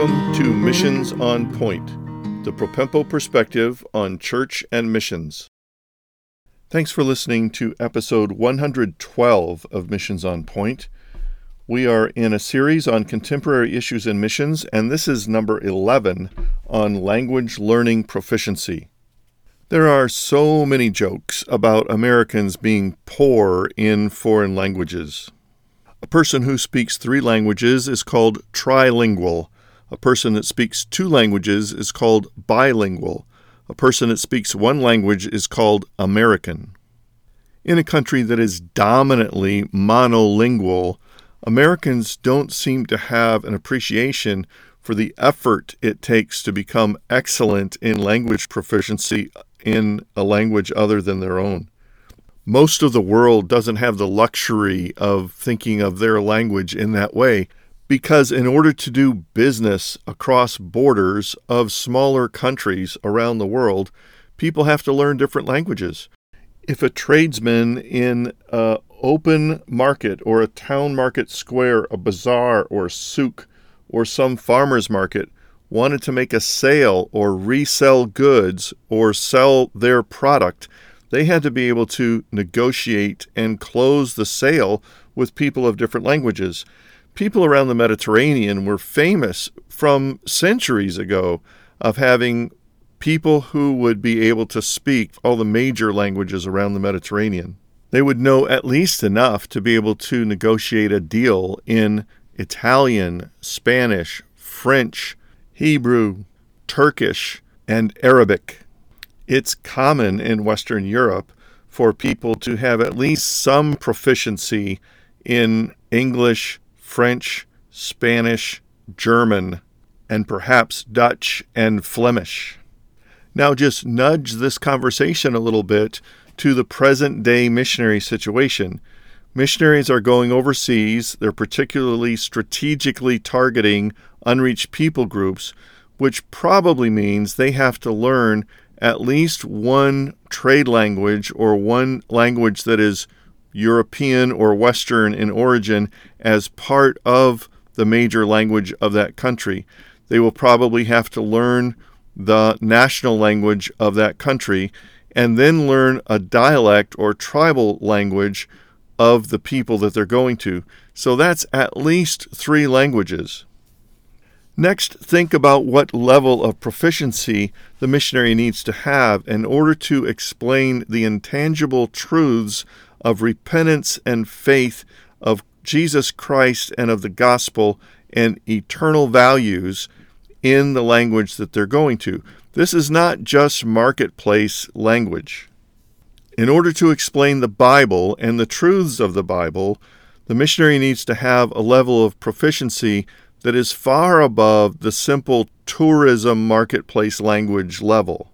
Welcome to Missions on Point, the Propempo perspective on church and missions. Thanks for listening to episode 112 of Missions on Point. We are in a series on contemporary issues in missions, and this is number 11 on language learning proficiency. There are so many jokes about Americans being poor in foreign languages. A person who speaks three languages is called trilingual. A person that speaks two languages is called bilingual. A person that speaks one language is called American. In a country that is dominantly monolingual, Americans don't seem to have an appreciation for the effort it takes to become excellent in language proficiency in a language other than their own most of the world doesn't have the luxury of thinking of their language in that way because in order to do business across borders of smaller countries around the world, people have to learn different languages. If a tradesman in an open market or a town market square, a bazaar or a souk or some farmer's market wanted to make a sale or resell goods or sell their product, they had to be able to negotiate and close the sale with people of different languages. People around the Mediterranean were famous from centuries ago of having people who would be able to speak all the major languages around the Mediterranean. They would know at least enough to be able to negotiate a deal in Italian, Spanish, French, Hebrew, Turkish, and Arabic it's common in Western Europe for people to have at least some proficiency in English, French, Spanish, German, and perhaps Dutch and Flemish. Now, just nudge this conversation a little bit to the present day missionary situation. Missionaries are going overseas, they're particularly strategically targeting unreached people groups, which probably means they have to learn at least one trade language or one language that is European or Western in origin as part of the major language of that country. They will probably have to learn the national language of that country and then learn a dialect or tribal language of the people that they're going to. So that's at least three languages. Next, think about what level of proficiency the missionary needs to have in order to explain the intangible truths of repentance and faith of Jesus Christ and of the gospel and eternal values in the language that they're going to. This is not just marketplace language. In order to explain the Bible and the truths of the Bible, the missionary needs to have a level of proficiency that is far above the simple tourism marketplace language level.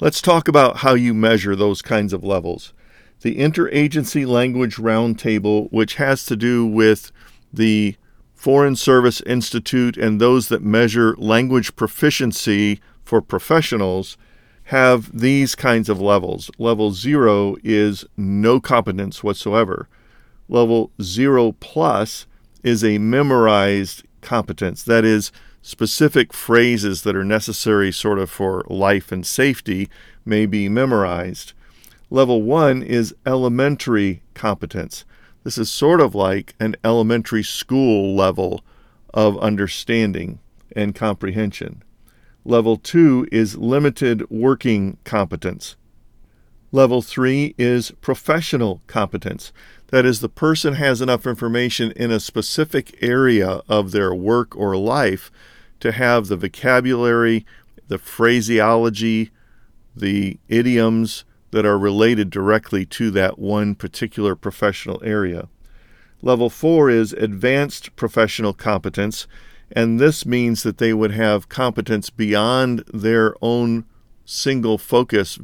Let's talk about how you measure those kinds of levels. The Interagency Language Roundtable, which has to do with the Foreign Service Institute and those that measure language proficiency for professionals, have these kinds of levels. Level zero is no competence whatsoever. Level zero plus is a memorized competence. That is, specific phrases that are necessary sort of for life and safety may be memorized. Level one is elementary competence. This is sort of like an elementary school level of understanding and comprehension. Level two is limited working competence. Level three is professional competence. That is, the person has enough information in a specific area of their work or life to have the vocabulary, the phraseology, the idioms that are related directly to that one particular professional area. Level four is advanced professional competence, and this means that they would have competence beyond their own single focus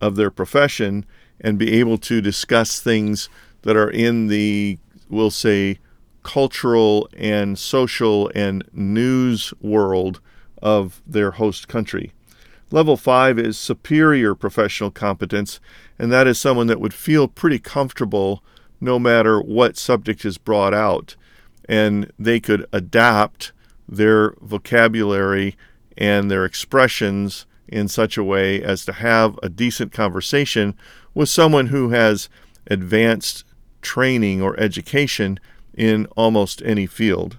of their profession and be able to discuss things that are in the, we'll say, cultural and social and news world of their host country. Level five is superior professional competence, and that is someone that would feel pretty comfortable no matter what subject is brought out, and they could adapt their vocabulary and their expressions in such a way as to have a decent conversation with someone who has advanced training or education in almost any field.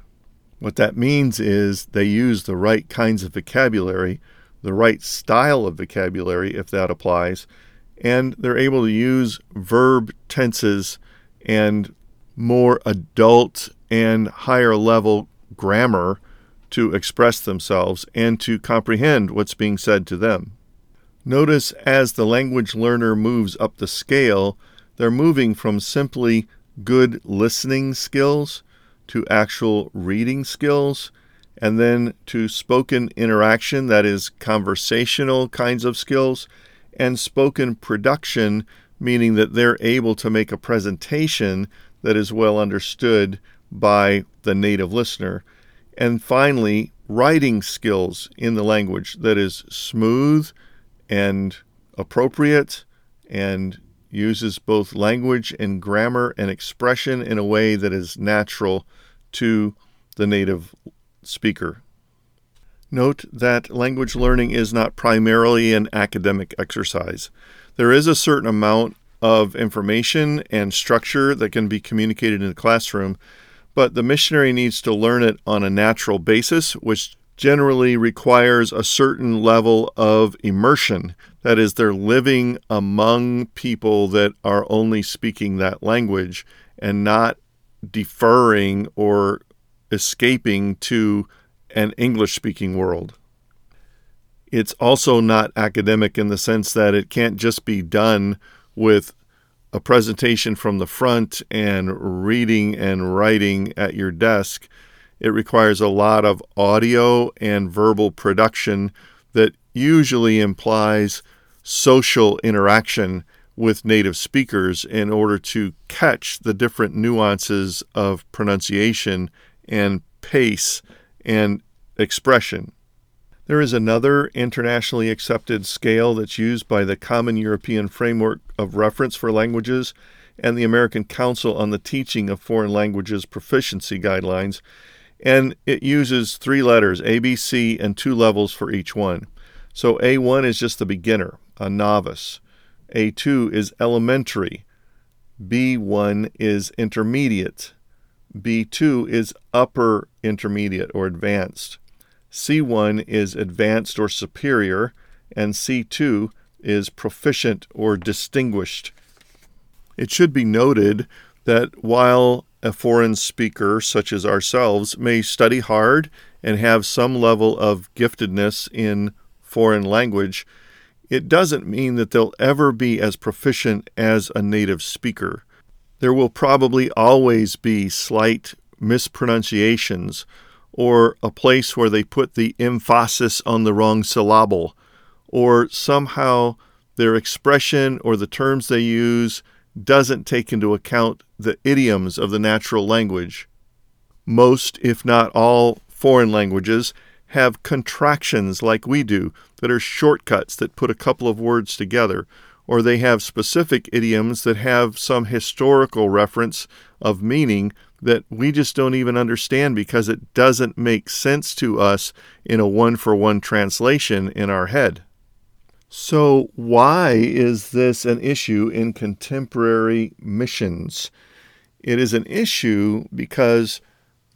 What that means is they use the right kinds of vocabulary, the right style of vocabulary, if that applies, and they're able to use verb tenses and more adult and higher level grammar to express themselves and to comprehend what's being said to them. Notice as the language learner moves up the scale, they're moving from simply good listening skills to actual reading skills and then to spoken interaction, that is, conversational kinds of skills, and spoken production, meaning that they're able to make a presentation that is well understood by the native listener. And finally, writing skills in the language that is smooth and appropriate and uses both language and grammar and expression in a way that is natural to the native speaker. Note that language learning is not primarily an academic exercise. There is a certain amount of information and structure that can be communicated in the classroom, but the missionary needs to learn it on a natural basis, which generally requires a certain level of immersion. That is, they're living among people that are only speaking that language and not deferring or escaping to an English speaking world. It's also not academic in the sense that it can't just be done with a presentation from the front and reading and writing at your desk, it requires a lot of audio and verbal production that usually implies social interaction with native speakers in order to catch the different nuances of pronunciation and pace and expression. There is another internationally accepted scale that's used by the Common European Framework of Reference for Languages and the American Council on the Teaching of Foreign Languages Proficiency Guidelines, and it uses three letters, A, B, C, and two levels for each one. So A1 is just the beginner, a novice. A2 is elementary. B1 is intermediate. B2 is upper intermediate or advanced. C1 is advanced or superior, and C2 is proficient or distinguished. It should be noted that while a foreign speaker, such as ourselves, may study hard and have some level of giftedness in foreign language, it doesn't mean that they'll ever be as proficient as a native speaker. There will probably always be slight mispronunciations or a place where they put the emphasis on the wrong syllable, or somehow their expression or the terms they use doesn't take into account the idioms of the natural language. Most, if not all, foreign languages have contractions like we do that are shortcuts that put a couple of words together, or they have specific idioms that have some historical reference of meaning that we just don't even understand because it doesn't make sense to us in a one for one translation in our head. So, why is this an issue in contemporary missions? It is an issue because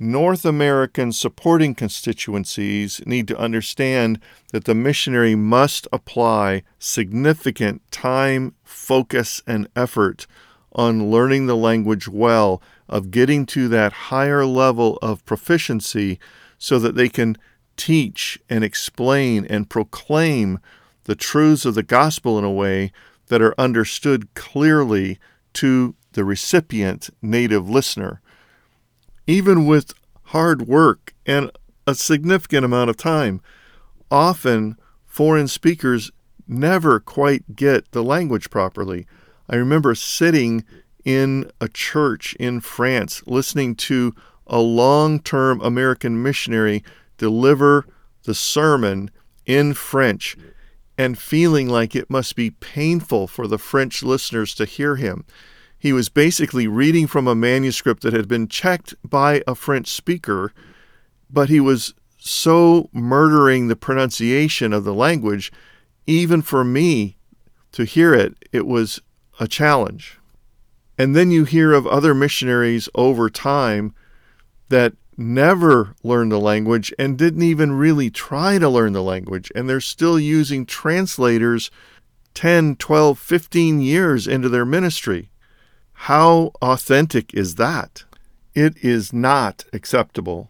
North American supporting constituencies need to understand that the missionary must apply significant time, focus, and effort on learning the language well, of getting to that higher level of proficiency so that they can teach and explain and proclaim the truths of the gospel in a way that are understood clearly to the recipient native listener even with hard work and a significant amount of time. Often, foreign speakers never quite get the language properly. I remember sitting in a church in France listening to a long term American missionary deliver the sermon in French and feeling like it must be painful for the French listeners to hear him. He was basically reading from a manuscript that had been checked by a French speaker, but he was so murdering the pronunciation of the language, even for me to hear it, it was a challenge. And then you hear of other missionaries over time that never learned the language and didn't even really try to learn the language, and they're still using translators 10, 12, 15 years into their ministry. How authentic is that? It is not acceptable.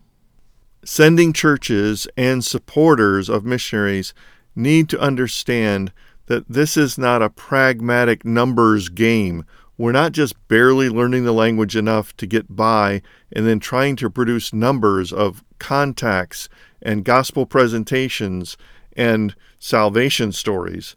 Sending churches and supporters of missionaries need to understand that this is not a pragmatic numbers game. We're not just barely learning the language enough to get by and then trying to produce numbers of contacts and gospel presentations and salvation stories.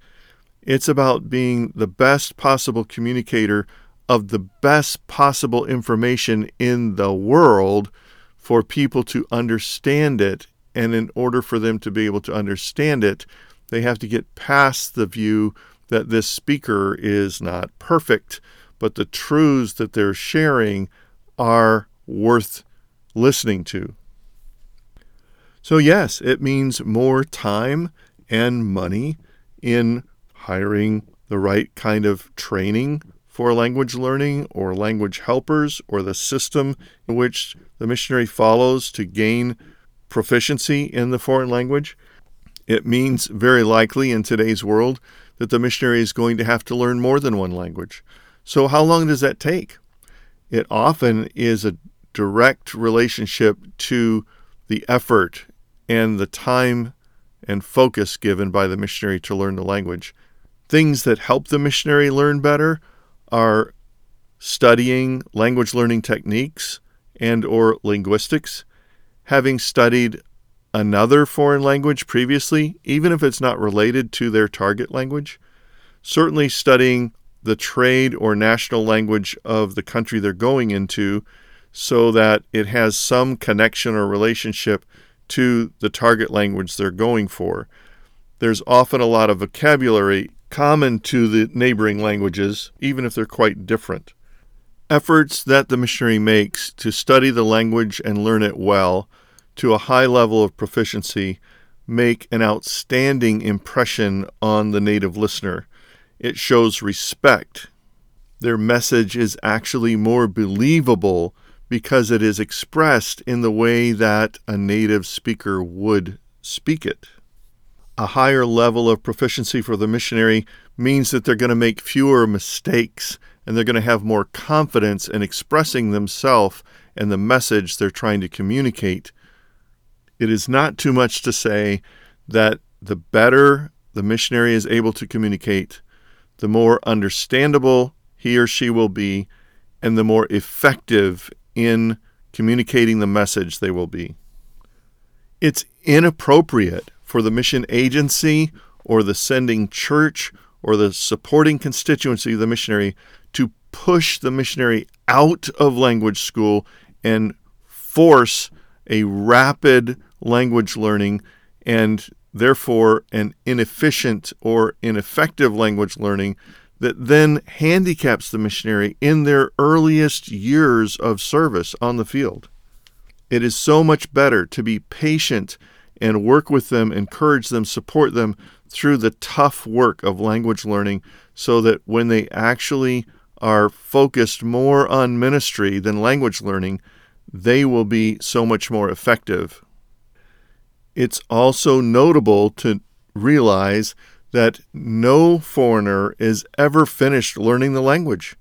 It's about being the best possible communicator of the best possible information in the world for people to understand it. And in order for them to be able to understand it, they have to get past the view that this speaker is not perfect, but the truths that they're sharing are worth listening to. So, yes, it means more time and money in hiring the right kind of training for language learning or language helpers or the system in which the missionary follows to gain proficiency in the foreign language. It means very likely in today's world that the missionary is going to have to learn more than one language. So, how long does that take? It often is a direct relationship to the effort and the time and focus given by the missionary to learn the language. Things that help the missionary learn better are studying language learning techniques and or linguistics, having studied another foreign language previously, even if it's not related to their target language, certainly studying the trade or national language of the country they're going into so that it has some connection or relationship to the target language they're going for. There's often a lot of vocabulary common to the neighboring languages, even if they're quite different. Efforts that the missionary makes to study the language and learn it well to a high level of proficiency make an outstanding impression on the native listener. It shows respect. Their message is actually more believable because it is expressed in the way that a native speaker would speak it a higher level of proficiency for the missionary means that they're going to make fewer mistakes and they're going to have more confidence in expressing themselves and the message they're trying to communicate. It is not too much to say that the better the missionary is able to communicate, the more understandable he or she will be, and the more effective in communicating the message they will be. It's inappropriate for the mission agency or the sending church or the supporting constituency of the missionary to push the missionary out of language school and force a rapid language learning and therefore an inefficient or ineffective language learning that then handicaps the missionary in their earliest years of service on the field. It is so much better to be patient and work with them, encourage them, support them through the tough work of language learning so that when they actually are focused more on ministry than language learning, they will be so much more effective. It's also notable to realize that no foreigner is ever finished learning the language.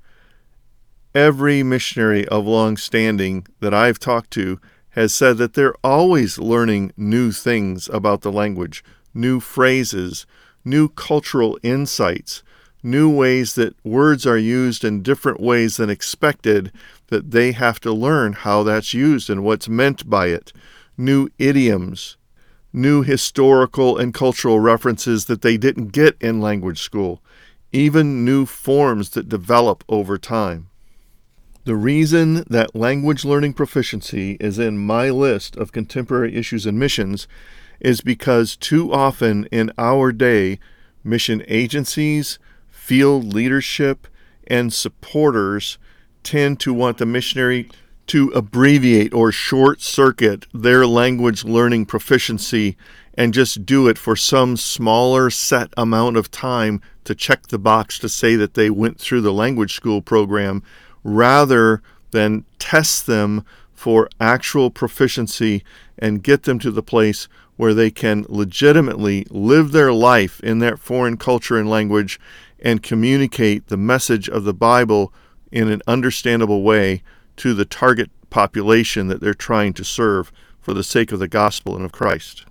Every missionary of long standing that I've talked to has said that they're always learning new things about the language, new phrases, new cultural insights, new ways that words are used in different ways than expected, that they have to learn how that's used and what's meant by it, new idioms, new historical and cultural references that they didn't get in language school, even new forms that develop over time. The reason that language learning proficiency is in my list of contemporary issues and missions is because too often in our day, mission agencies, field leadership, and supporters tend to want the missionary to abbreviate or short circuit their language learning proficiency and just do it for some smaller set amount of time to check the box to say that they went through the language school program rather than test them for actual proficiency and get them to the place where they can legitimately live their life in that foreign culture and language and communicate the message of the Bible in an understandable way to the target population that they're trying to serve for the sake of the gospel and of Christ.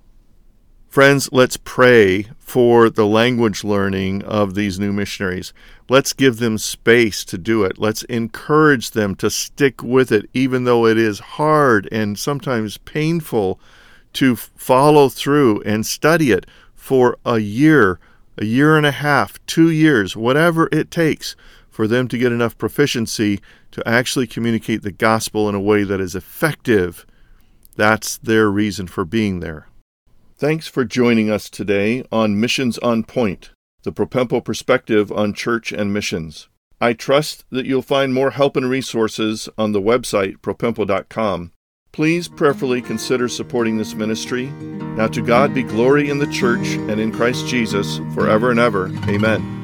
Friends, let's pray for the language learning of these new missionaries. Let's give them space to do it. Let's encourage them to stick with it, even though it is hard and sometimes painful to follow through and study it for a year, a year and a half, two years, whatever it takes for them to get enough proficiency to actually communicate the gospel in a way that is effective. That's their reason for being there. Thanks for joining us today on Missions on Point, the Propempo perspective on church and missions. I trust that you'll find more help and resources on the website propempo.com. Please prayerfully consider supporting this ministry. Now to God be glory in the church and in Christ Jesus forever and ever. Amen.